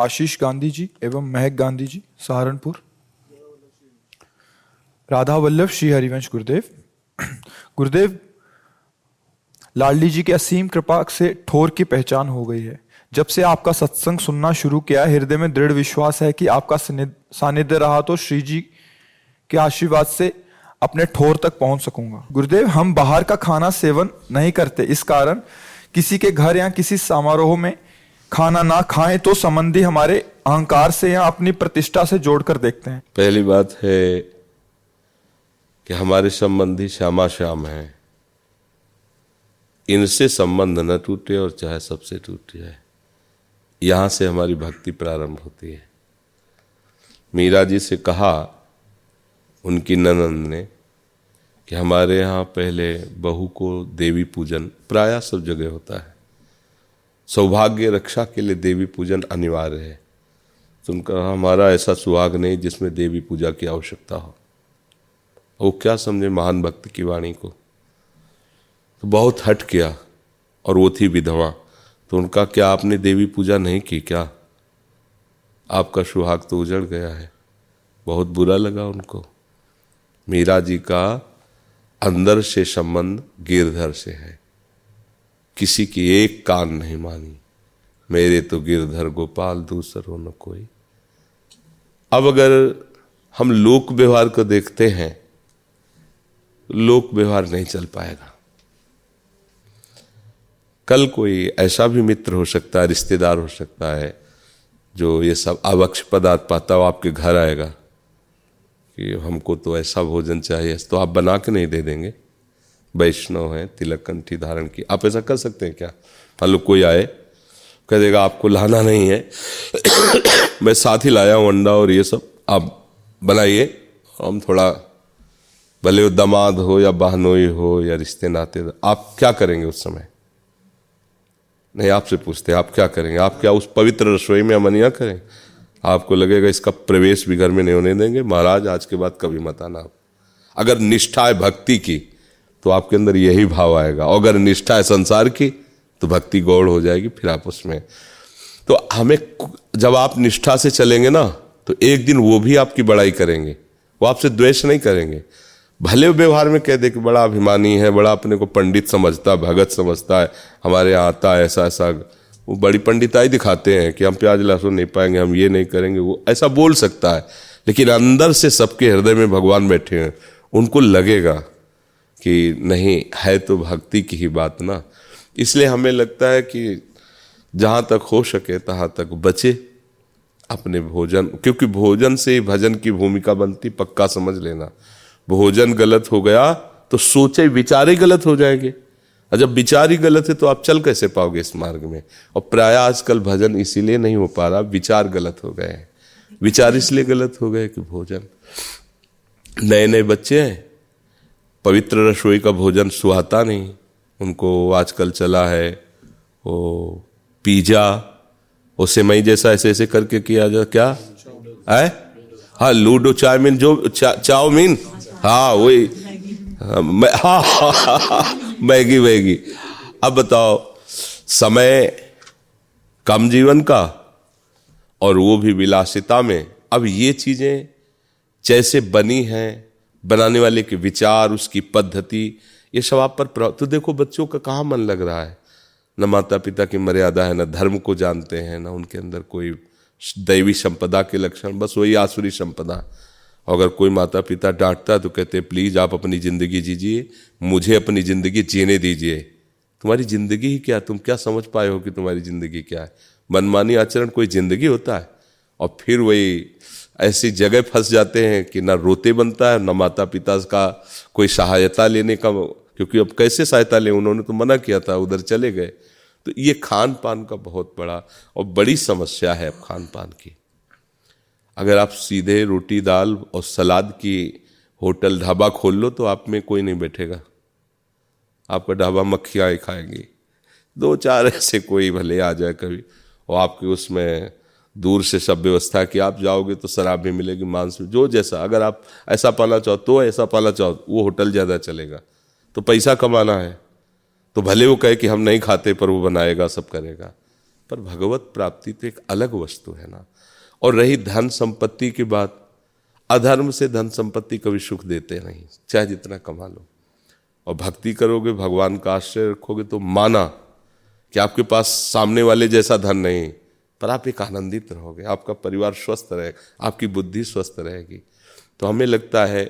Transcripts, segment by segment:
आशीष गांधी जी एवं महक गांधी जी सहारनपुर। राधा वल्लभ श्री हरिवंश गुरुदेव। गुरुदेव लाडली जी की असीम कृपा से ठोर की पहचान हो गई है। जब से आपका सत्संग सुनना शुरू किया हृदय में दृढ़ विश्वास है कि आपका सानिध्य रहा तो श्री जी के आशीर्वाद से अपने ठोर तक पहुँच सकूँगा। गुरुदेव, हम बाहर का खाना सेवन नहीं करते, इस कारण किसी के घर या किसी समारोह में खाना ना खाएँ तो संबंधी हमारे अहंकार से या अपनी प्रतिष्ठा से जोड़कर देखते हैं। पहली बात है कि हमारे संबंधी श्यामा श्याम हैं। इनसे संबंध न टूटे और चाहे सबसे टूट। जाए यहाँ से हमारी भक्ति प्रारंभ होती है। मीरा जी से कहा उनकी ननंद ने कि हमारे यहाँ पहले बहू को देवी पूजन प्राय सब जगह होता है। सौभाग्य रक्षा के लिए देवी पूजन अनिवार्य है। तो उनका हमारा ऐसा सुहाग नहीं जिसमें देवी पूजा की आवश्यकता हो। वो क्या समझे महान भक्त की वाणी को? तो बहुत हट किया और वो थी विधवा। तो उनका क्या आपने देवी पूजा नहीं की क्या? आपका सुहाग तो उजड़ गया है। बहुत बुरा लगा उनको। मीरा जी का अंदर से संबंध गिरधर से है। किसी की एक कान नहीं मानी। मेरे तो गिरधर गोपाल, दूसरो न कोई। अब अगर हम लोक व्यवहार को देखते हैं, लोक व्यवहार नहीं चल पाएगा। कल कोई ऐसा भी मित्र हो सकता है, रिश्तेदार हो सकता है, जो ये सब आवक्ष पदार्थ पाता हो, आपके घर आएगा, कि हमको तो ऐसा भोजन चाहिए तो आप बना के नहीं दे देंगे। वैष्णव हैं, तिलक कंठी धारण की। आप ऐसा कर सकते हैं क्या? मान लो कोई आए, कह देगा, आपको लाना नहीं है। मैं साथ ही लाया हूँ अंडा और ये सब। आप बनाइए। हम थोड़ा भले वो दमाद हो या बहनोई हो या रिश्ते नाते। आप क्या करेंगे उस समय? नहीं, आपसे पूछते आप क्या करेंगे? आप क्या उस पवित्र रसोई में अमनिया करें? आपको लगेगा इसका प्रवेश भी घर में नहीं होने देंगे। महाराज, आज के बाद कभी मत आना। आप अगर निष्ठा है भक्ति की तो आपके अंदर यही भाव आएगा। अगर निष्ठा है संसार की तो भक्ति गौड़ हो जाएगी, फिर आप उसमें। तो हमें जब आप निष्ठा से चलेंगे ना तो एक दिन वो भी आपकी बड़ाई करेंगे। वो आपसे द्वेष नहीं करेंगे। भले व्यवहार में कह दे कि बड़ा अभिमानी है, बड़ा अपने को पंडित समझता है भगत समझता है, हमारे यहाँ आता है ऐसा ऐसा। वो बड़ी पंडिताई दिखाते हैं कि हम प्याज लहसुन नहीं पाएँगे, हम ये नहीं करेंगे, वो ऐसा बोल सकता है। लेकिन अंदर से सबके हृदय में भगवान बैठे हैं। उनको लगेगा कि नहीं, है तो भक्ति की ही बात ना। इसलिए हमें लगता है कि जहाँ तक हो सके, तहाँ तक बचे अपने भोजन। क्योंकि भोजन से ही भजन की भूमिका बनती, पक्का समझ लेना। भोजन गलत हो गया तो सोचे विचारे गलत हो जाएँगे। और जब विचार ही गलत है तो आप चल कैसे पाओगे इस मार्ग में? और प्राय आजकल भजन इसीलिए नहीं हो पा रहा, विचार गलत हो गए हैं। विचार इसलिए गलत हो गए कि भोजन। नए नए बच्चे हैं पवित्र रसोई का भोजन सुहाता नहीं। उनको आजकल चला है वो पिज्जा वो सेमई जैसा ऐसे ऐसे करके किया जा क्या? है? हाँ लूडो चाउमीन जो चा, चाउमीन। हाँ वही। हाँ, हाँ, हाँ, हाँ, हाँ मैगी मैगी। अब बताओ समय कम जीवन का और वो भी विलासिता में। अब ये चीज़ें जैसे बनी हैं बनाने वाले के विचार, उसकी पद्धति, ये सब आप पर तो देखो बच्चों का कहाँ मन लग रहा है? न माता पिता की मर्यादा है, न धर्म को जानते हैं, न उनके अंदर कोई दैवी संपदा के लक्षण, बस वही आसुरी संपदा। अगर कोई माता पिता डांटता है तो कहते हैं, प्लीज़ आप अपनी ज़िंदगी जीजिए, मुझे अपनी ज़िंदगी जीने दीजिए। तुम्हारी ज़िंदगी ही क्या तुम क्या समझ पाए हो कि तुम्हारी ज़िंदगी क्या है? मनमानी आचरण कोई ज़िंदगी होता है? और फिर वही ऐसी जगह फंस जाते हैं कि ना रोते बनता है, ना माता पिता का कोई सहायता लेने का, क्योंकि अब कैसे सहायता लें? उन्होंने तो मना किया था, उधर चले गए। तो ये खान पान का बहुत बड़ा और बड़ी समस्या है अब खान पान की। अगर आप सीधे रोटी, दाल और सलाद की होटल ढाबा खोल लो तो आप में कोई नहीं बैठेगा। आपका ढाबा मक्खियाँ खाएँगी। दो चार ऐसे कोई भले आ जाए कभी, और आपके उसमें दूर से सब व्यवस्था कि, आप जाओगे तो शराब भी मिलेगी, मांस भी, जो जैसा, अगर आप ऐसा पाना चाहो तो ऐसा पाना चाहो, वो होटल ज़्यादा चलेगा। तो पैसा कमाना है तो भले वो कहे कि हम नहीं खाते, पर वो बनाएगा, सब करेगा। पर भगवत प्राप्ति तो एक अलग वस्तु है ना। और रही धन संपत्ति की बात, अधर्म से धन संपत्ति कभी सुख देते नहीं, चाहे जितना कमा लो। और भक्ति करोगे, भगवान का आश्रय रखोगे तो माना कि आपके पास सामने वाले जैसा धन नहीं पर आप एक आनंदित रहोगे, आपका परिवार स्वस्थ रहेगा, आपकी बुद्धि स्वस्थ रहेगी। तो हमें लगता है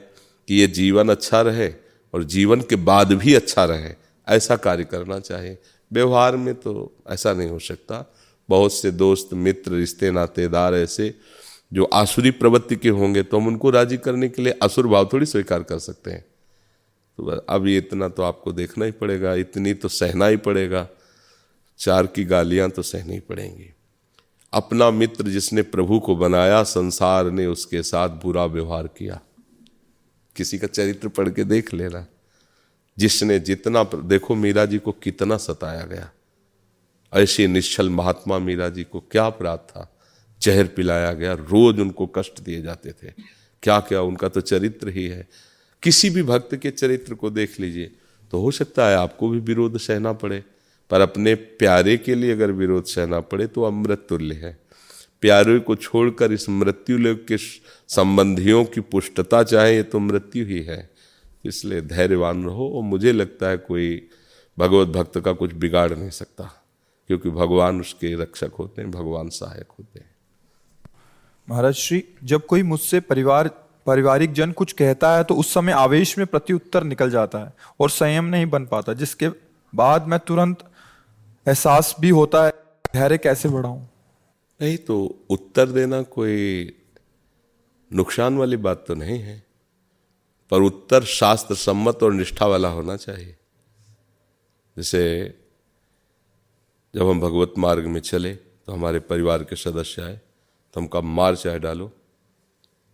कि ये जीवन अच्छा रहे और जीवन के बाद भी अच्छा रहे, ऐसा कार्य करना चाहिए। व्यवहार में तो ऐसा नहीं हो सकता। बहुत से दोस्त, मित्र, रिश्ते, नातेदार ऐसे जो आसुरी प्रवृत्ति के होंगे तो हम उनको राज़ी करने के लिए असुर भाव थोड़ी स्वीकार कर सकते हैं। तो अब ये इतना तो आपको देखना ही पड़ेगा, इतनी तो सहना ही पड़ेगा। चार की गालियाँ तो सहनी पड़ेंगी। अपना मित्र जिसने प्रभु को बनाया, संसार ने उसके साथ बुरा व्यवहार किया। किसी का चरित्र पढ़ के देख लेना। जिसने जितना देखो मीरा जी को कितना सताया गया। ऐसे निश्चल महात्मा मीरा जी को क्या अपराध था? जहर पिलाया गया, रोज उनको कष्ट दिए जाते थे। क्या क्या उनका तो चरित्र ही है। किसी भी भक्त के चरित्र को देख लीजिए तो हो सकता है आपको भी विरोध सहना पड़े। पर अपने प्यारे के लिए अगर विरोध सहना पड़े तो अमृत तुल्य है। प्यारे को छोड़कर इस मृत्यु लोग के संबंधियों की पुष्टता चाहे, ये तो मृत्यु ही है। इसलिए धैर्यवान रहो और मुझे लगता है कोई भगवत भक्त का कुछ बिगाड़ नहीं सकता, क्योंकि भगवान उसके रक्षक होते हैं, भगवान सहायक होते हैं। महाराज, श्री, जब कोई मुझसे परिवार, पारिवारिक जन कुछ कहता है तो उस समय आवेश में प्रत्युत्तर निकल जाता है और संयम नहीं बन पाता, जिसके बाद मैं तुरंत एहसास भी होता है, धैर्य कैसे बढ़ाऊं? नहीं तो उत्तर देना कोई नुकसान वाली बात तो नहीं है, पर उत्तर शास्त्र सम्मत और निष्ठा वाला होना चाहिए। जैसे जब हम भगवत मार्ग में चले तो हमारे परिवार के सदस्य आए तो हम कब मार चाहे डालो।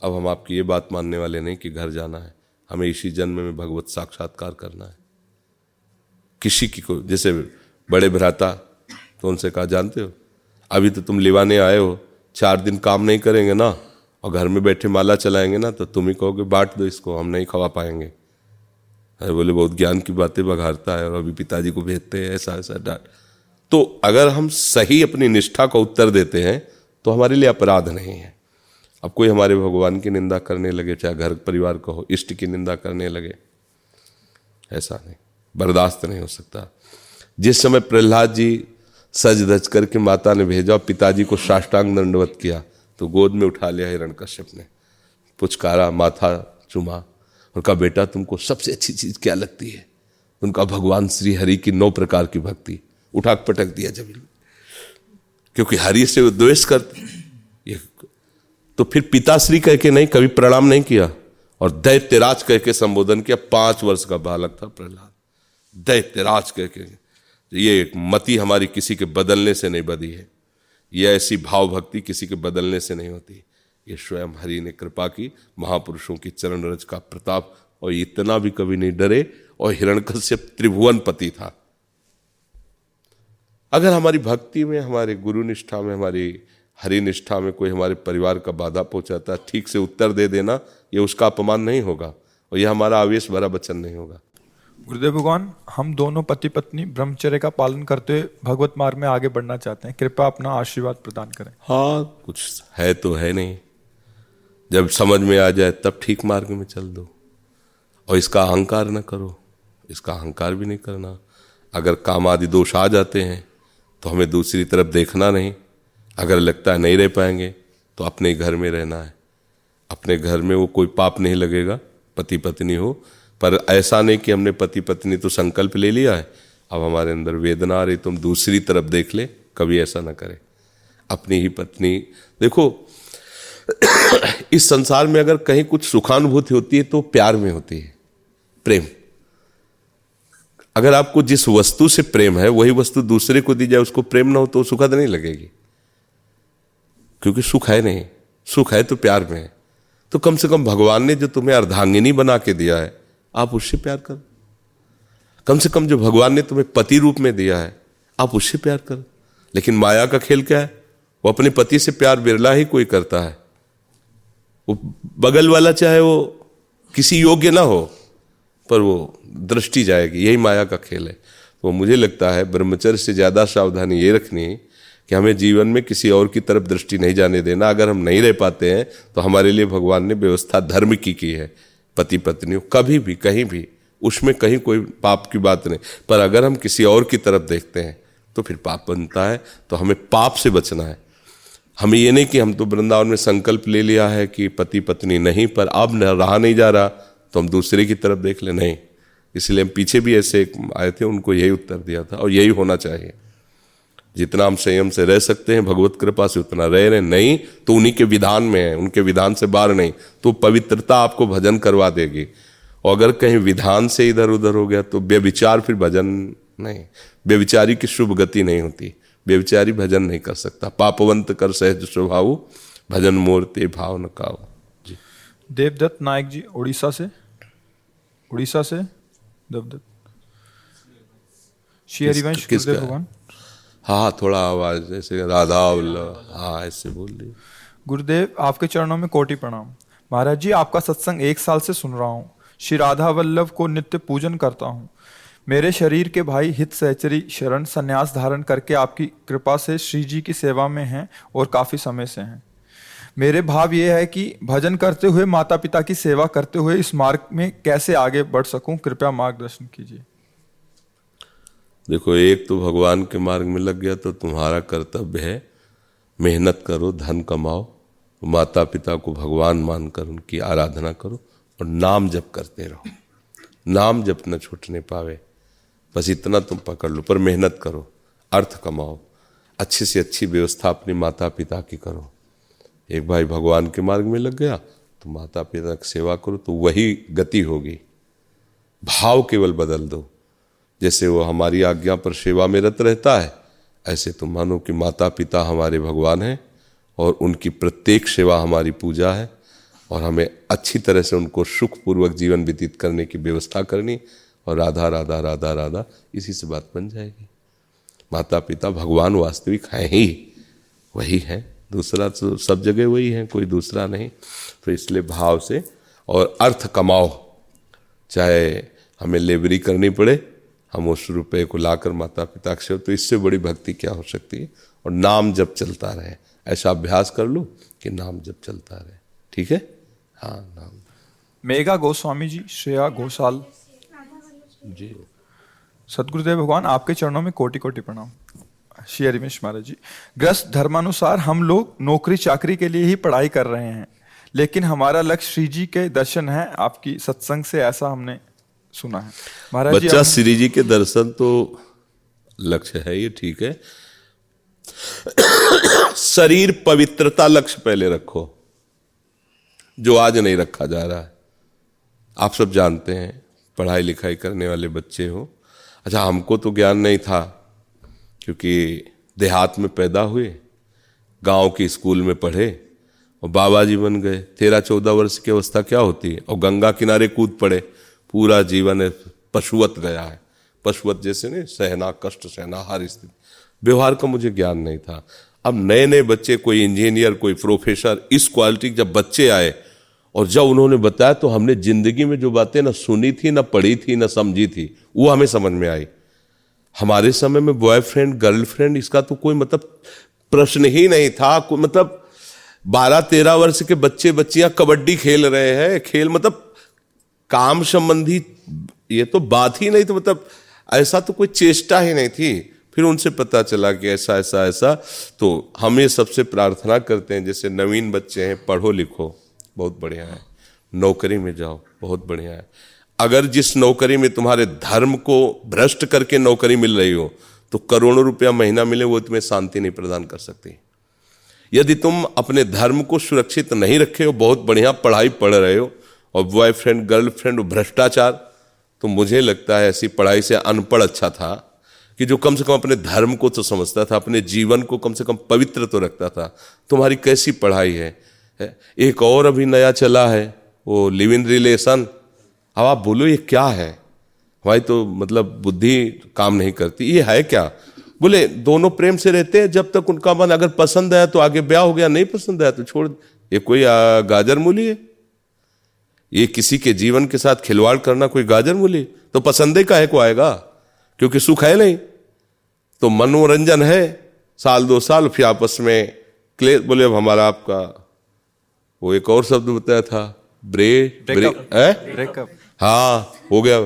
अब हम आपकी ये बात मानने वाले नहीं कि घर जाना है, हमें इसी जन्म में भगवत साक्षात्कार करना है। किसी की को जैसे बड़े भ्राता तो उनसे कहा, जानते हो, अभी तो तुम लिवाने आए हो, चार दिन काम नहीं करेंगे ना, और घर में बैठे माला चलाएँगे ना तो तुम ही कहोगे, बांट दो इसको, हम नहीं खवा पाएँगे। अरे बोले, बहुत ज्ञान की बातें बघारता है, और अभी पिताजी को भेजते हैं, ऐसा ऐसा, डांट। तो अगर हम सही अपनी निष्ठा का उत्तर देते हैं तो हमारे लिए अपराध नहीं है। अब कोई हमारे भगवान की निंदा करने लगे, चाहे घर परिवार को हो, इष्ट की निंदा करने लगे, ऐसा नहीं, बर्दाश्त नहीं हो सकता। जिस समय प्रहलाद जी सज धज करके माता ने भेजा और पिताजी को साष्टांग दंडवत किया तो गोद में उठा लिया हिरण कश्यप ने। पुचकारा, माथा चुमा और कहा, बेटा, तुमको सबसे अच्छी चीज़ क्या लगती है? उनका भगवान श्री हरि की नौ प्रकार की भक्ति। उठाक पटक दिया ज़मीन क्योंकि हरि से वो द्वेष करते तो फिर पिताश्री कह के नहीं, कभी प्रणाम नहीं किया और दैत्यराज कह के संबोधन किया। पाँच वर्ष का बालक था प्रहलाद। दैत्यराज कह के। ये मति हमारी किसी के बदलने से नहीं बदी है। ये ऐसी भाव भक्ति किसी के बदलने से नहीं होती। ये स्वयं हरि ने कृपा की, महापुरुषों की चरण रज का प्रताप, और इतना भी कभी नहीं डरे, और हिरण्यकश्यप त्रिभुवन पति था। अगर हमारी भक्ति में, हमारे गुरु निष्ठा में, हमारी हरि निष्ठा में कोई हमारे परिवार का बाधा पहुंचाता, ठीक से उत्तर दे देना, ये उसका अपमान नहीं होगा, और यह हमारा आवेश भरा वचन नहीं होगा। गुरुदेव भगवान, हम दोनों पति पत्नी ब्रह्मचर्य का पालन करते हुए भगवत मार्ग में आगे बढ़ना चाहते हैं। कृपया अपना आशीर्वाद प्रदान करें। हाँ कुछ है तो है नहीं। जब समझ में आ जाए, तब ठीक मार्ग में चल दो। और इसका अहंकार न करो। इसका अहंकार भी नहीं करना। अगर काम आदि दोष आ जाते हैं तो हमें दूसरी तरफ़ देखना नहीं। अगर लगता है नहीं रह पाएँगे तो अपने घर में रहना है। अपने घर में वो कोई पाप नहीं लगेगा पति पत्नी हो। पर ऐसा नहीं कि हमने पति पत्नी तो संकल्प ले लिया है। अब हमारे अंदर वेदना आ रही तुम दूसरी तरफ़ देख ले, कभी ऐसा ना करे। अपनी ही पत्नी। देखो, इस संसार में अगर कहीं कुछ सुखानुभूति होती है तो प्यार में होती है। प्रेम। अगर आपको जिस वस्तु से प्रेम है, वही वस्तु दूसरे को दी जाए, उसको प्रेम ना हो तो सुखद नहीं लगेगी। क्योंकि सुख है नहीं। सुख है तो प्यार में है। तो कम से कम भगवान ने जो तुम्हें अर्धांगिनी बना के दिया है आप उससे प्यार करो। कम से कम जो भगवान ने तुम्हें पति रूप में दिया है, आप उससे प्यार करो। लेकिन माया का खेल क्या है? वो अपने पति से प्यार बिरला ही कोई करता है। वो बगल वाला चाहे वो किसी योग्य ना हो, पर वो दृष्टि जाएगी। यही माया का खेल है। तो मुझे लगता है ब्रह्मचर्य से ज़्यादा सावधानी ये रखनी कि हमें जीवन में किसी और की तरफ़ दृष्टि नहीं जाने देना। अगर हम नहीं रह पाते हैं तो हमारे लिए भगवान ने व्यवस्था धर्म की की है। पति पत्नी हो कभी भी, कहीं भी, उसमें कहीं कोई पाप की बात नहीं। पर अगर हम किसी और की तरफ़ देखते हैं तो फिर पाप बनता है तो हमें पाप से बचना है। हमें ये नहीं कि हम तो वृंदावन में संकल्प ले लिया है कि पति पत्नी नहीं, पर अब न, रहा नहीं जा रहा तो हम दूसरे की तरफ़ देख ले। नहीं। इसलिए हम पीछे भी ऐसे आए थे, उनको यही उत्तर दिया था, और यही होना चाहिए। जितना हम संयम से रह सकते हैं भगवत कृपा से उतना रह रहे नहीं तो उन्हीं के विधान में है उनके विधान से बाहर नहीं तो पवित्रता आपको भजन करवा देगी। और अगर कहीं विधान से इधर उधर हो गया तो व्यविचार फिर भजन नहीं। व्यविचारी की शुभ गति नहीं होती। व्यविचारी भजन नहीं कर सकता। पापवंत कर सहज स्वभाव भजन मूर्ति भाव न जी। देवदत्त नायक जी उड़ीसा से? उड़ीसा से? देवदत्त। श्री हरिवंश भगवान। हाँ थोड़ा आवाज़ जैसे राधा वल्लभ हाँ ऐसे बोल दी गुरुदेव, आपके चरणों में कोटि प्रणाम। महाराज जी, आपका सत्संग एक साल से सुन रहा हूँ। श्री राधा वल्लभ को नित्य पूजन करता हूँ। मेरे शरीर के भाई हित सहचरी शरण संन्यास धारण करके आपकी कृपा से श्री जी की सेवा में हैं और काफ़ी समय से हैं। मेरे भाव ये है कि भजन करते हुए माता पिता की सेवा करते हुए इस मार्ग में कैसे आगे बढ़ सकूँ, कृपया मार्गदर्शन कीजिए। देखो, एक तो भगवान के मार्ग में लग गया तो तुम्हारा कर्तव्य है, मेहनत करो, धन कमाओ माता पिता को भगवान मानकर उनकी आराधना करो और नाम जप करते रहो। नाम जप न छूटने पावे। बस इतना तुम पकड़ लो, पर मेहनत करो, अर्थ कमाओ, अच्छे से अच्छी व्यवस्था अपने माता पिता की करो। एक भाई भगवान के मार्ग में लग गया तो माता पिता की सेवा करो तो वही गति होगी। भाव केवल बदल दो। जैसे वो हमारी आज्ञा पर सेवा में रत रहता है, ऐसे तुम मानो कि माता पिता हमारे भगवान हैं और उनकी प्रत्येक सेवा हमारी पूजा है और हमें अच्छी तरह से उनको सुखपूर्वक जीवन व्यतीत करने की व्यवस्था करनी और राधा राधा राधा राधा, इसी से बात बन जाएगी। माता पिता भगवान वास्तविक हैं ही, वही है। दूसरा तो सब जगह वही है, कोई दूसरा नहीं। तो इसलिए भाव से और अर्थ कमाओ, चाहे हमें लेबरी करनी पड़े हम उस रुपये को लाकर माता पिता से तो इससे बड़ी भक्ति क्या हो सकती है? और नाम जब चलता रहे ऐसा अभ्यास कर लो कि नाम जब चलता रहे। ठीक है? हाँ नाम। मेघा गोस्वामी जी श्रेया घोषाल। जी। सदगुरुदेव भगवान आपके चरणों में कोटि कोटि प्रणाम। श्री हरिमेश महाराज जी ग्रस्त धर्मानुसार हम लोग नौकरी चाकरी के लिए ही पढ़ाई कर रहे हैं लेकिन हमारा लक्ष्य श्री जी के दर्शन है आपकी सत्संग से ऐसा हमने सुना है। महाराज बच्चा श्री जी के दर्शन तो लक्ष्य है ये ठीक है। शरीर पवित्रता लक्ष्य पहले रखो जो आज नहीं रखा जा रहा है। आप सब जानते हैं पढ़ाई लिखाई करने वाले बच्चे हो। अच्छा हमको तो ज्ञान नहीं था क्योंकि देहात में पैदा हुए गाँव के स्कूल में पढ़े और बाबा जी बन गए। तेरह चौदह वर्ष की अवस्था क्या होती है? और गंगा किनारे कूद पड़े पूरा जीवन पशुवत गया है। पशुवत जैसे नहीं, सहना कष्ट सहना हर स्थिति। व्यवहार का मुझे ज्ञान नहीं था। अब नए नए बच्चे, कोई इंजीनियर, कोई प्रोफेसर, इस क्वालिटी के जब बच्चे आए, और जब उन्होंने बताया तो हमने ज़िंदगी में जो बातें ना सुनी थी, ना पढ़ी थी, ना समझी थी, वो हमें समझ में आई। हमारे समय में बॉयफ्रेंड गर्लफ्रेंड इसका तो कोई मतलब प्रश्न ही नहीं था। मतलब बारह तेरह वर्ष के बच्चे बच्चियाँ कबड्डी खेल रहे हैं। खेल मतलब काम संबंधी ये तो बात ही नहीं तो मतलब ऐसा तो कोई चेष्टा ही नहीं थी। फिर उनसे पता चला कि ऐसा ऐसा ऐसा। तो हम ये सबसे प्रार्थना करते हैं, जैसे नवीन बच्चे हैं, पढ़ो लिखो। बहुत बढ़िया है। नौकरी में जाओ, बहुत बढ़िया है। अगर जिस नौकरी में तुम्हारे धर्म को भ्रष्ट करके नौकरी मिल रही हो तो करोड़ों रुपया महीना मिले, वो तुम्हें शांति नहीं प्रदान कर सकती। यदि तुम अपने धर्म को सुरक्षित नहीं रखे हो, बहुत बढ़िया पढ़ाई पढ़ रहे हो और बॉयफ्रेंड गर्लफ्रेंड भ्रष्टाचार। तो मुझे लगता है ऐसी पढ़ाई से अनपढ़ अच्छा था कि जो कम से कम अपने धर्म को तो समझता था अपने जीवन को कम से कम पवित्र तो रखता था। तुम्हारी कैसी पढ़ाई है, एक और अभी नया चला है वो लिव इन रिलेशन अब आप बोलो ये क्या है? भाई तो मतलब बुद्धि काम नहीं करती। ये है क्या? बोले दोनों प्रेम से रहते हैं जब तक उनका मन अगर पसंद आया तो आगे ब्याह हो गया नहीं पसंद आया तो छोड़ ये कोई गाजर मूली है? ये किसी के जीवन के साथ खिलवाड़ करना कोई गाजर मूली? तो पसंदे का है को आएगा? क्योंकि सुख है नहीं। तो मनोरंजन है। साल दो साल फिर आपस में क्ले बोले अब हमारा आपका वो एक और शब्द बताया था ब्रे ब्रेकअप हाँ हो गया।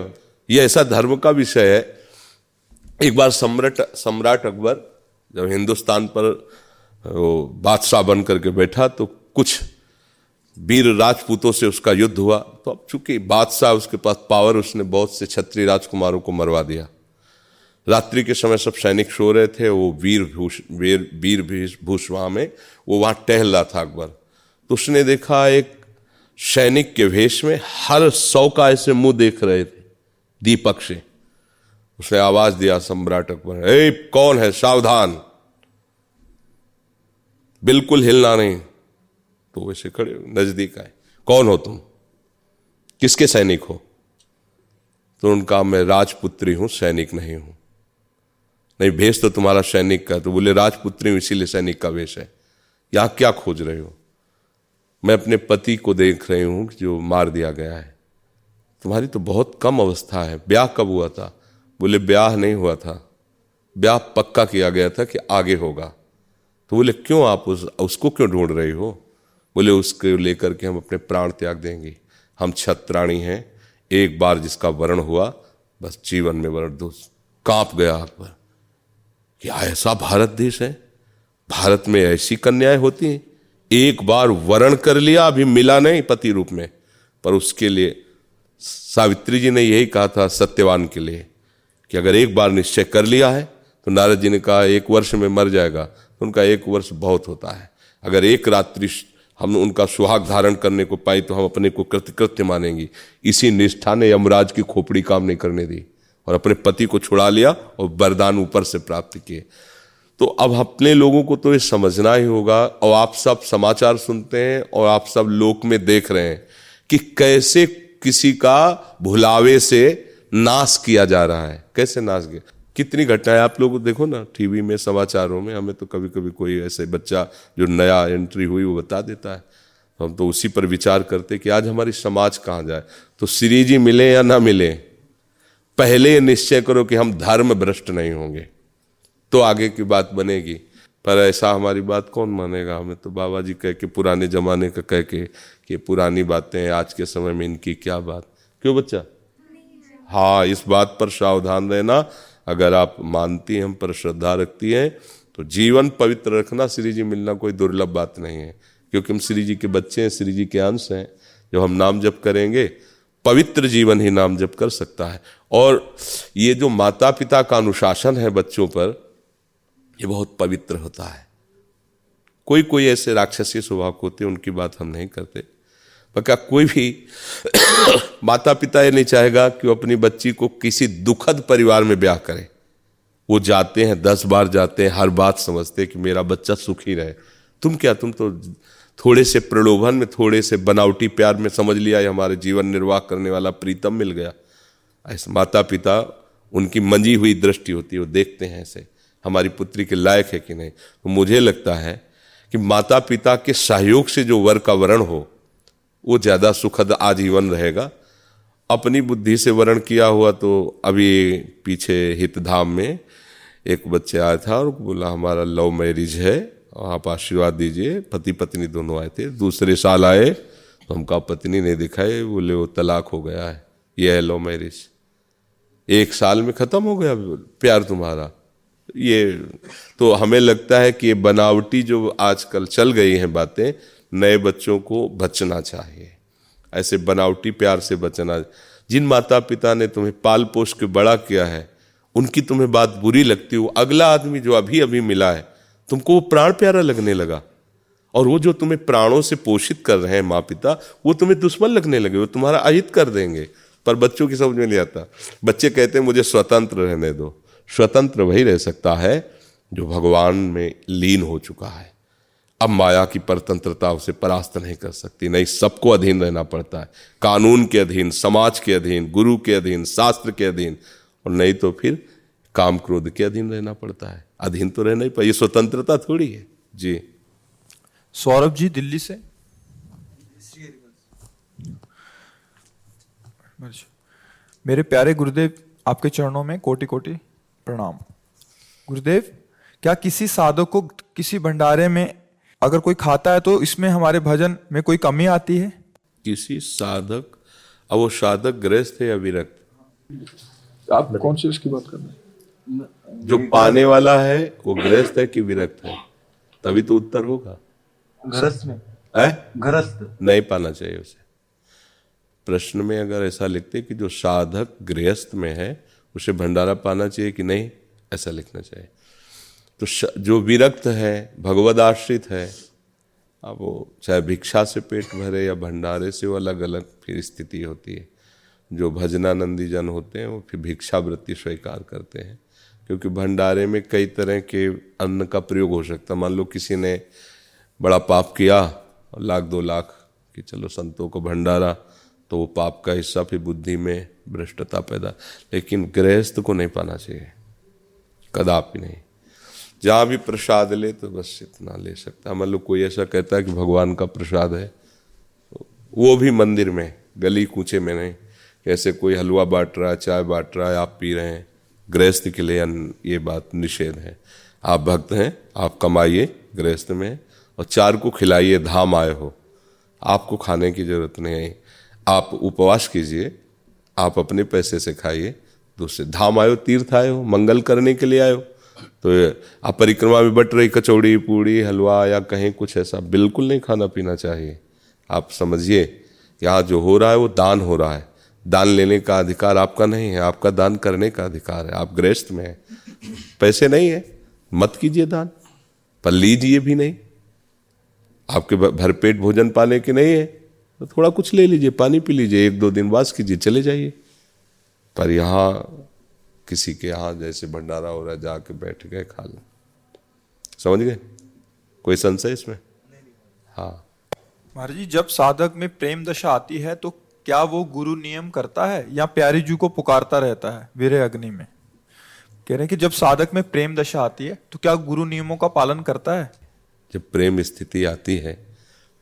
ये ऐसा धर्म का विषय है। एक बार सम्राट सम्राट अकबर जब हिंदुस्तान पर वो बादशाह बन करके बैठा तो कुछ वीर राजपूतों से उसका युद्ध हुआ। तो अब चूँकि बादशाह उसके पास पावर उसने बहुत से छत्री राजकुमारों को मरवा दिया। रात्रि के समय सब सैनिक सो रहे थे, वो वीर भूष, वीर वीर भूषवा में वो वहाँ टहल रहा था अकबर। तो उसने देखा एक सैनिक के वेश में हर सौ का ऐसे मुँह देख रहे थे, दीपक से। उसने आवाज़ दिया, सम्राट अकबर हे कौन है? सावधान। बिल्कुल हिलना नहीं। तो वैसे खड़े नज़दीक आए। कौन हो तुम? किसके सैनिक हो? तो उनका, मैं राजपुत्री हूँ, सैनिक नहीं हूँ। नहीं भेष तो तुम्हारा सैनिक का। तो बोले, राजपुत्री हूँ, इसीलिए सैनिक का वेश है। यहाँ क्या खोज रहे हो? मैं अपने पति को देख रही हूँ जो मार दिया गया है। तुम्हारी तो बहुत कम अवस्था है। ब्याह कब हुआ था? बोले, ब्याह नहीं हुआ था। ब्याह पक्का किया गया था कि आगे होगा। तो बोले, क्यों आप उस, उसको क्यों ढूंढ रही हो? बोले, उसको लेकर के हम अपने प्राण त्याग देंगे। हम छत्राणी हैं। एक बार जिसका वर्ण हुआ, बस जीवन में वर्ण दो काँप गया अकबर क्या ऐसा भारत देश है? भारत में ऐसी कन्याएँ होती हैं। एक बार वर्ण कर लिया, अभी मिला नहीं पति रूप में। पर उसके लिए सावित्री जी ने यही कहा था सत्यवान के लिए कि अगर एक बार निश्चय कर लिया है तो नारद जी ने कहा, एक वर्ष में मर जाएगा। उनका एक वर्ष बहुत होता है। अगर एक रात्रि हम उनका सुहाग धारण करने को पाई तो हम अपने को कृत्य कृत्य मानेंगे। इसी निष्ठा ने यमराज की खोपड़ी काम नहीं करने दी और अपने पति को छुड़ा लिया और वरदान ऊपर से प्राप्त किए। तो अब अपने लोगों को तो ये समझना ही होगा। और आप सब समाचार सुनते हैं और आप सब लोक में देख रहे हैं कि कैसे किसी का भुलावे से नाश किया जा रहा है। कैसे नाश किया? कितनी घटनाएँ आप लोग देखो ना, टीवी में, समाचारों में, हमें तो कभी कभी कोई ऐसे बच्चा जो नया एंट्री हुई, वो बता देता है। हम तो उसी पर विचार करते कि आज हमारी समाज कहाँ जाए। तो श्री जी मिले या ना मिले, पहले निश्चय करो कि हम धर्म भ्रष्ट नहीं होंगे तो आगे की बात बनेगी। पर ऐसा हमारी बात कौन मानेगा? हमें तो बाबा जी कह के, पुराने जमाने का कह के कि पुरानी बातें, आज के समय में इनकी क्या बात? क्यों बच्चा? हाँ इस बात पर सावधान रहना। अगर आप मानती हैं, हम पर श्रद्धा रखती हैं तो जीवन पवित्र रखना श्री जी मिलना कोई दुर्लभ बात नहीं है। क्योंकि हम श्री जी के बच्चे हैं, श्री जी के अंश हैं। जब हम नाम जप करेंगे, पवित्र जीवन ही नाम जप कर सकता है। और ये जो माता पिता का अनुशासन है बच्चों पर, ये बहुत पवित्र होता है। कोई कोई ऐसे राक्षसी स्वभाव होते उनकी बात हम नहीं करते। पर क्या कोई भी माता पिता ये नहीं चाहेगा कि वो अपनी बच्ची को किसी दुखद परिवार में ब्याह करे। वो जाते हैं, दस बार जाते हैं, हर बात समझते हैं कि मेरा बच्चा सुखी रहे। तुम क्या, तुम तो थोड़े से प्रलोभन में, थोड़े से बनावटी प्यार में समझ लिया हमारे जीवन निर्वाह करने वाला प्रीतम मिल गया। ऐसे माता पिता उनकी मंजी हुई दृष्टि होती है, वो देखते हैं ऐसे, हमारी पुत्री के लायक है कि नहीं। तो मुझे लगता है कि माता पिता के सहयोग से जो वर का वर्ण हो वो ज़्यादा सुखद आजीवन रहेगा। अपनी बुद्धि से वर्ण किया हुआ तो अभी पीछे हितधाम में एक बच्चे आया था और बोला, हमारा लव मैरिज है, आप आशीर्वाद दीजिए। पति पत्नी दोनों आए थे। दूसरे साल आए तो हम कहा पत्नी नहीं दिखाए, बोले, वो तलाक हो गया है, ये है लव मैरिज। एक साल में खत्म हो गया, प्यार तुम्हारा। ये तो हमें लगता है कि ये बनावटी जो आजकल चल गई हैं बातें नए बच्चों को बचना चाहिए। ऐसे बनावटी प्यार से बचना। जिन माता पिता ने तुम्हें पाल पोष के बड़ा किया है, उनकी तुम्हें बात बुरी लगती हो, अगला आदमी जो अभी अभी मिला है, तुमको वो प्राण प्यारा लगने लगा। और वो जो तुम्हें प्राणों से पोषित कर रहे हैं माँ पिता वो तुम्हें दुश्मन लगने लगे, वो तुम्हारा अहित कर देंगे। पर बच्चों की समझ में नहीं आता। बच्चे कहते हैं, मुझे स्वतंत्र रहने दो। स्वतंत्र वही रह सकता है जो भगवान में लीन हो चुका है। अब माया की परतंत्रता उसे परास्त नहीं कर सकती, नहीं, सबको अधीन रहना पड़ता है। कानून के अधीन, समाज के अधीन, गुरु के अधीन, शास्त्र के अधीन, और नहीं तो फिर काम क्रोध के अधीन रहना पड़ता है। अधीन तो रहना ही पाए स्वतंत्रता थोड़ी है। जी। सौरभ जी, दिल्ली से? मेरे प्यारे गुरुदेव, आपके चरणों में कोटि कोटि प्रणाम। गुरुदेव, क्या किसी साधक को किसी भंडारे में अगर कोई खाता है तो इसमें हमारे भजन में कोई कमी आती है? किसी साधक अब वो साधक गृहस्थ है या विरक्त? आप कौन सी उसकी बात कर रहे हैं? जो पाने वाला है वो ग्रस्त है कि विरक्त है? तभी तो उत्तर होगा। ग्रस्त में? है? गृहस्थ। नहीं पाना चाहिए उसे। प्रश्न में अगर ऐसा लिखते कि जो साधक गृहस्थ में है उसे भंडारा पाना चाहिए कि नहीं? ऐसा लिखना चाहिए। तो जो विरक्त है, भगवद आश्रित है, अब वो चाहे भिक्षा से पेट भरे या भंडारे से, वो अलग अलग फिर स्थिति होती है। जो भजनानंदी जन होते हैं, वो फिर भिक्षावृत्ति स्वीकार करते हैं। क्योंकि भंडारे में कई तरह के अन्न का प्रयोग हो सकता मान लो किसी ने बड़ा पाप किया, लाख दो लाख कि चलो संतों को भंडारा तो वो पाप का हिस्सा फिर बुद्धि में भ्रष्टता पैदा। लेकिन गृहस्थ को नहीं पाना चाहिए। कदापि नहीं। जहाँ भी प्रसाद ले तो बस इतना ले सकता मान लो कोई ऐसा कहता है कि भगवान का प्रसाद है। वो भी मंदिर में, गली कूचे में नहीं। कैसे कोई हलवा बांट रहा है, चाय बांट रहा है, आप पी रहे हैं। गृहस्थ के लिए ये बात निषेध है। आप भक्त हैं, आप कमाइए गृहस्थ में और चार को खिलाइए, धाम आए हो। आपको खाने की ज़रूरत नहीं। है आप उपवास कीजिए, आप अपने पैसे से खाइए। दूसरे, धाम आयो तीर्थ आयो मंगल करने के लिए आयो तो आप परिक्रमा में बट रही, कचौड़ी, पूड़ी, हलवा या कहीं कुछ ऐसा बिल्कुल नहीं खाना पीना चाहिए। आप समझिए, यहाँ जो हो रहा है वो दान हो रहा है। दान लेने का अधिकार आपका नहीं है, आपका दान करने का अधिकार है। आप गृहस्थ में हैं। पैसे नहीं है, मत कीजिए दान। पर लीजिए भी नहीं। आपके भरपेट भोजन पाने के नहीं है तो थोड़ा कुछ ले लीजिए, पानी पी लीजिए, एक दो दिन बास कीजिए, चले जाइए। पर यहाँ किसी के यहाँ जैसे भंडारा हो रहा है जाके बैठ गए खा लो। समझ गए? कोई संशय इसमें? हाँ। महाराज जी जब साधक में प्रेम दशा आती है तो क्या वो गुरु नियम करता है या प्यारी जी को पुकारता रहता है वीर अग्नि में? कह रहे हैं कि जब साधक में प्रेम दशा आती है तो क्या गुरु नियमों का पालन करता है? जब प्रेम स्थिति आती है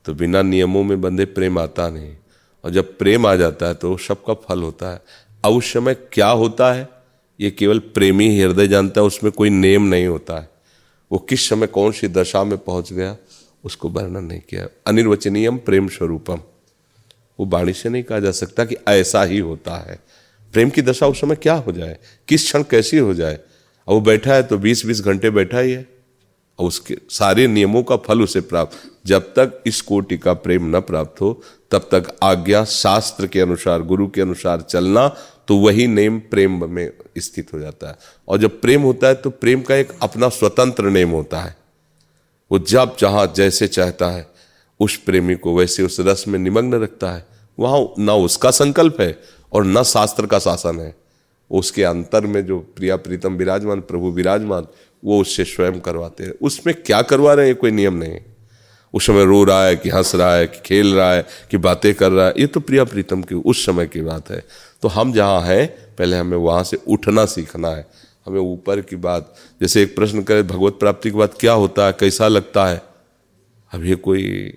तो बिना नियमों में बंधे प्रेम आता नहीं। और जब प्रेम आ जाता है तो सबका फल होता है। अब उस समय क्या होता है? ये केवल प्रेमी हृदय जानता है, उसमें कोई नेम नहीं होता है। वो किस समय कौन सी दशा में पहुँच गया, उसको वर्णन नहीं किया। अनिर्वचनीयम प्रेम स्वरूपम। वो वाणी से नहीं कहा जा सकता कि ऐसा ही होता है। प्रेम की दशा उस समय क्या हो जाए? किस क्षण कैसी हो जाए? अब वो बैठा है तो बीस बीस घंटे बैठा ही है। और उसके सारे नियमों का फल उसे प्राप्त। जब तक इस कोटि का प्रेम न प्राप्त हो, तब तक आज्ञा शास्त्र के अनुसार, गुरु के अनुसार चलना तो वही नेम प्रेम में स्थित हो जाता है। और जब प्रेम होता है तो प्रेम का एक अपना स्वतंत्र नेम होता है। वो जब जहाँ जैसे चाहता है, उस प्रेमी को वैसे उस रस में निमग्न रखता है। वहाँ ना उसका संकल्प है और न शास्त्र का शासन है। उसके अंतर में जो प्रिया प्रीतम विराजमान, प्रभु विराजमान, वो उससे स्वयं करवाते हैं। उसमें क्या करवा रहे हैं, कोई नियम नहीं उस समय रो रहा है कि हंस रहा है, कि खेल रहा है, कि बातें कर रहा है। ये तो प्रिया प्रीतम की उस समय की बात है। तो हम जहाँ हैं, पहले हमें वहाँ से उठना सीखना है। हमें ऊपर की बात, जैसे एक प्रश्न करे, भगवत प्राप्ति की बात क्या होता है, कैसा लगता है? अब ये कोई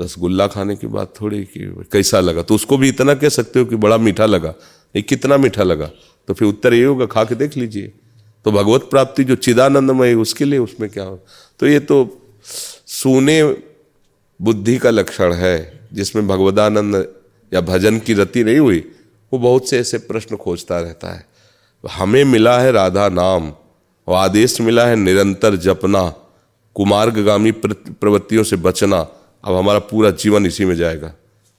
रसगुल्ला खाने की बात थोड़ी कि कैसा लगा? तो उसको भी इतना कह सकते हो कि बड़ा मीठा लगा। ये कितना मीठा लगा? तो फिर उत्तर ये होगा, खा के देख लीजिए। तो भगवत प्राप्ति जो चिदानंदमय उसके लिए उसमें क्या हो? तो ये तो सुने बुद्धि का लक्षण है, जिसमें भगवदानंद या भजन की रति नहीं हुई, वो बहुत से ऐसे प्रश्न खोजता रहता है। हमें मिला है राधा नाम, और आदेश मिला है निरंतर जपना कुमार्गामी प्रवृत्तियों से बचना, अब हमारा पूरा जीवन इसी में जाएगा।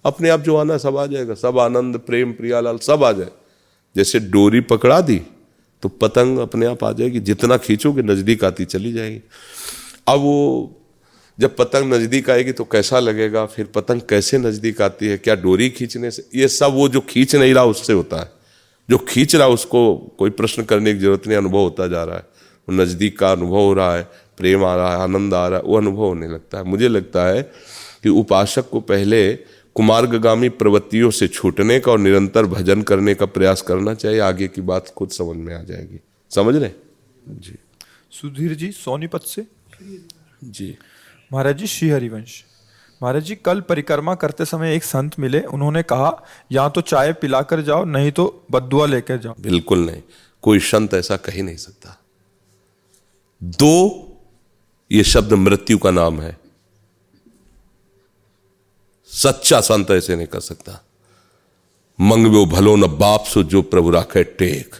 अपने आप जो आना सब आ जाएगा, सब आनंद, प्रेम, प्रियालाल सब आ जाए। जैसे डोरी पकड़ा दी तो पतंग अपने आप आ जाएगी, जितना खींचोगे नज़दीक आती चली जाएगी। अब वो जब पतंग नज़दीक आएगी तो कैसा लगेगा? फिर पतंग कैसे नज़दीक आती है? क्या डोरी खींचने से? ये सब वो जो खींच नहीं रहा उससे होता है। जो खींच रहा उसको कोई प्रश्न करने की ज़रूरत नहीं अनुभव होता जा रहा है। वो नज़दीक का अनुभव हो रहा है प्रेम आ रहा है आनंद आ रहा है वो अनुभव होने लगता है। मुझे लगता है कि उपासक को पहले कुमार्गामी प्रवृत्तियों से छूटने का और निरंतर भजन करने का प्रयास करना चाहिए। आगे की बात खुद समझ में आ जाएगी। समझ रहे जी। सुधीर जी सोनीपत से? जी। महाराज जी, श्री हरिवंश। महाराज जी, कल परिक्रमा करते समय एक संत मिले। उन्होंने कहा, या तो चाय पिलाकर जाओ, नहीं तो बदुआ लेकर जाओ। बिल्कुल नहीं। कोई संत ऐसा कह नहीं सकता। दो, ये शब्द मृत्यु का नाम है। सच्चा संत ऐसे नहीं कर सकता। मंगवो भलो न बाप सो जो प्रभु राखे टेक।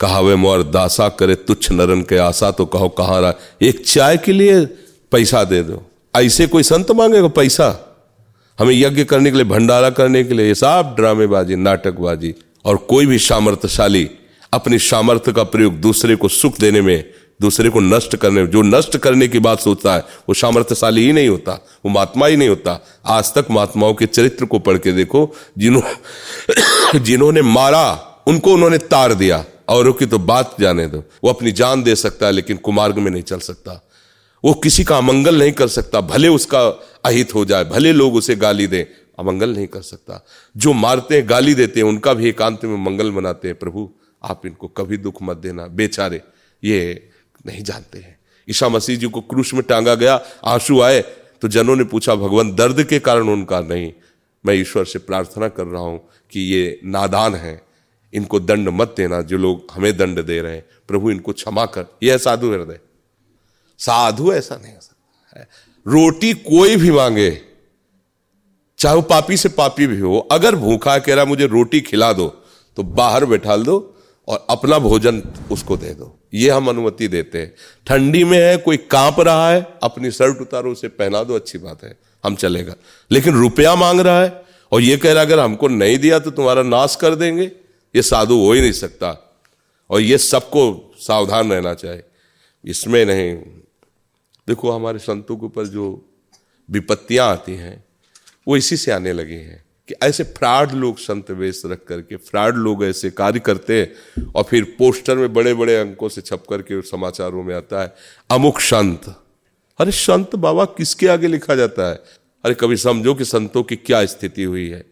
कहावे मोर दासा करे तुच्छ नरन के आशा तो कहो कहाँ रहा। एक चाय के लिए पैसा दे दो। ऐसे कोई संत मांगेगा पैसा? हमें यज्ञ करने के लिए, भंडारा करने के लिए, ये सब ड्रामेबाजी, नाटकबाजी और कोई भी सामर्थ्यशाली अपनी सामर्थ्य का प्रयोग दूसरे को सुख देने में, दूसरे को नष्ट करने में, जो नष्ट करने की बात सोचता है, वो सामर्थ्यशाली ही नहीं होता, वो महात्मा ही नहीं होता। आज तक महात्माओं के चरित्र को पढ़ के देखो, जिन्हों जिन्होंने मारा, उनको उन्होंने तार दिया, औरों की तो बात जाने दो। वो अपनी जान दे सकता है, लेकिन कुमार्ग में नहीं चल सकता। वो किसी का अमंगल नहीं कर सकता, भले उसका अहित हो जाए, भले लोग उसे गाली दें, अमंगल नहीं कर सकता। जो मारते हैं, गाली देते हैं, उनका भी एकांत में मंगल मनाते हैं, प्रभु, आप इनको कभी दुख मत देना, बेचारे, ये नहीं जानते हैं। ईशा मसीह जी को क्रूश में टांगा गया, आँसू आए तो जनों ने पूछा, भगवान, दर्द के कारण उनका नहीं, मैं ईश्वर से प्रार्थना कर रहा हूँ कि ये नादान है, इनको दंड मत देना, जो लोग हमें दंड दे रहे हैं। प्रभु, इनको क्षमा कर यह साधु हृदय। साधु ऐसा नहीं हो सकता। रोटी कोई भी मांगे, चाहे वो पापी से पापी भी हो, अगर भूखा कह रहा मुझे रोटी खिला दो तो बाहर बैठा दो और अपना भोजन उसको दे दो। ये हम अनुमति देते हैं। ठंडी में है, कोई काँप रहा है, अपनी शर्ट उतारो, उसे पहना दो, अच्छी बात है, हम चलेगा। लेकिन रुपया मांग रहा है और ये कह रहा अगर हमको नहीं दिया तो तुम्हारा नाश कर देंगे। ये साधु हो ही नहीं सकता। और ये सबको सावधान रहना चाहिए। इसमें नहीं देखो, हमारे संतों के ऊपर जो विपत्तियाँ आती हैं, वो इसी से आने लगी हैं कि ऐसे फ्रॉड लोग संत वेश रख करके, फ्रॉड लोग ऐसे कार्य करते हैं और फिर पोस्टर में बड़े बड़े अंकों से छप करके समाचारों में आता है, अमुक संत। अरे, संत बाबा किसके आगे लिखा जाता है? अरे, कभी समझो कि संतों की क्या स्थिति हुई है।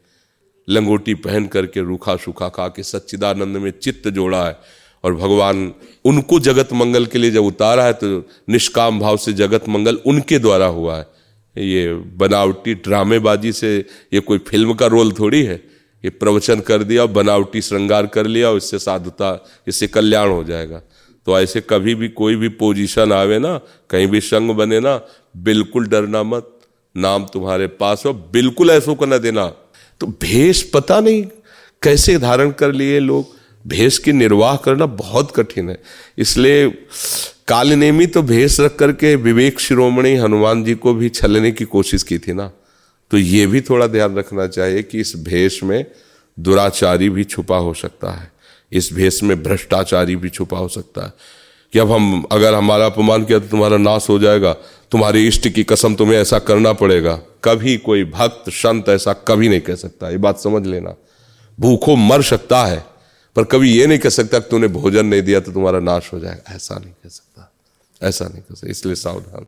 लंगोटी पहन करके रूखा सूखा खा के सच्चिदानंद में चित्त जोड़ा है। और भगवान उनको जगत मंगल के लिए जब उतारा है तो निष्काम भाव से जगत मंगल उनके द्वारा हुआ है। ये बनावटी ड्रामेबाजी से ये कोई फ़िल्म का रोल थोड़ी है। ये प्रवचन कर दिया, बनावटी श्रृंगार कर लिया और इससे साधुता, इससे कल्याण हो जाएगा। तो ऐसे कभी भी कोई भी पोजीशन आवे ना, कहीं भी संग बने ना, बिल्कुल डरना मत, नाम तुम्हारे पास हो, बिल्कुल ऐसो को न देना। तो भेष पता नहीं कैसे धारण कर लिए लोग भेष की निर्वाह करना बहुत कठिन है। इसलिए कालनेमी तो भेष रख करके विवेक शिरोमणि हनुमान जी को भी छलने की कोशिश की थी ना। तो ये भी थोड़ा ध्यान रखना चाहिए कि इस भेष में दुराचारी भी छुपा हो सकता है। इस भेष में भ्रष्टाचारी भी छुपा हो सकता है। कि अब हम, अगर हमारा अपमान किया तो तुम्हारा नाश हो जाएगा। तुम्हारे इष्ट की कसम तुम्हें ऐसा करना पड़ेगा। कभी कोई भक्त, संत ऐसा कभी नहीं कह सकता। ये बात समझ लेना। भूखों मर सकता है। पर कभी ये नहीं कह सकता कि तूने भोजन नहीं दिया तो तुम्हारा नाश हो जाएगा। ऐसा नहीं कह सकता। ऐसा नहीं कर सकता। इसलिए सावधान।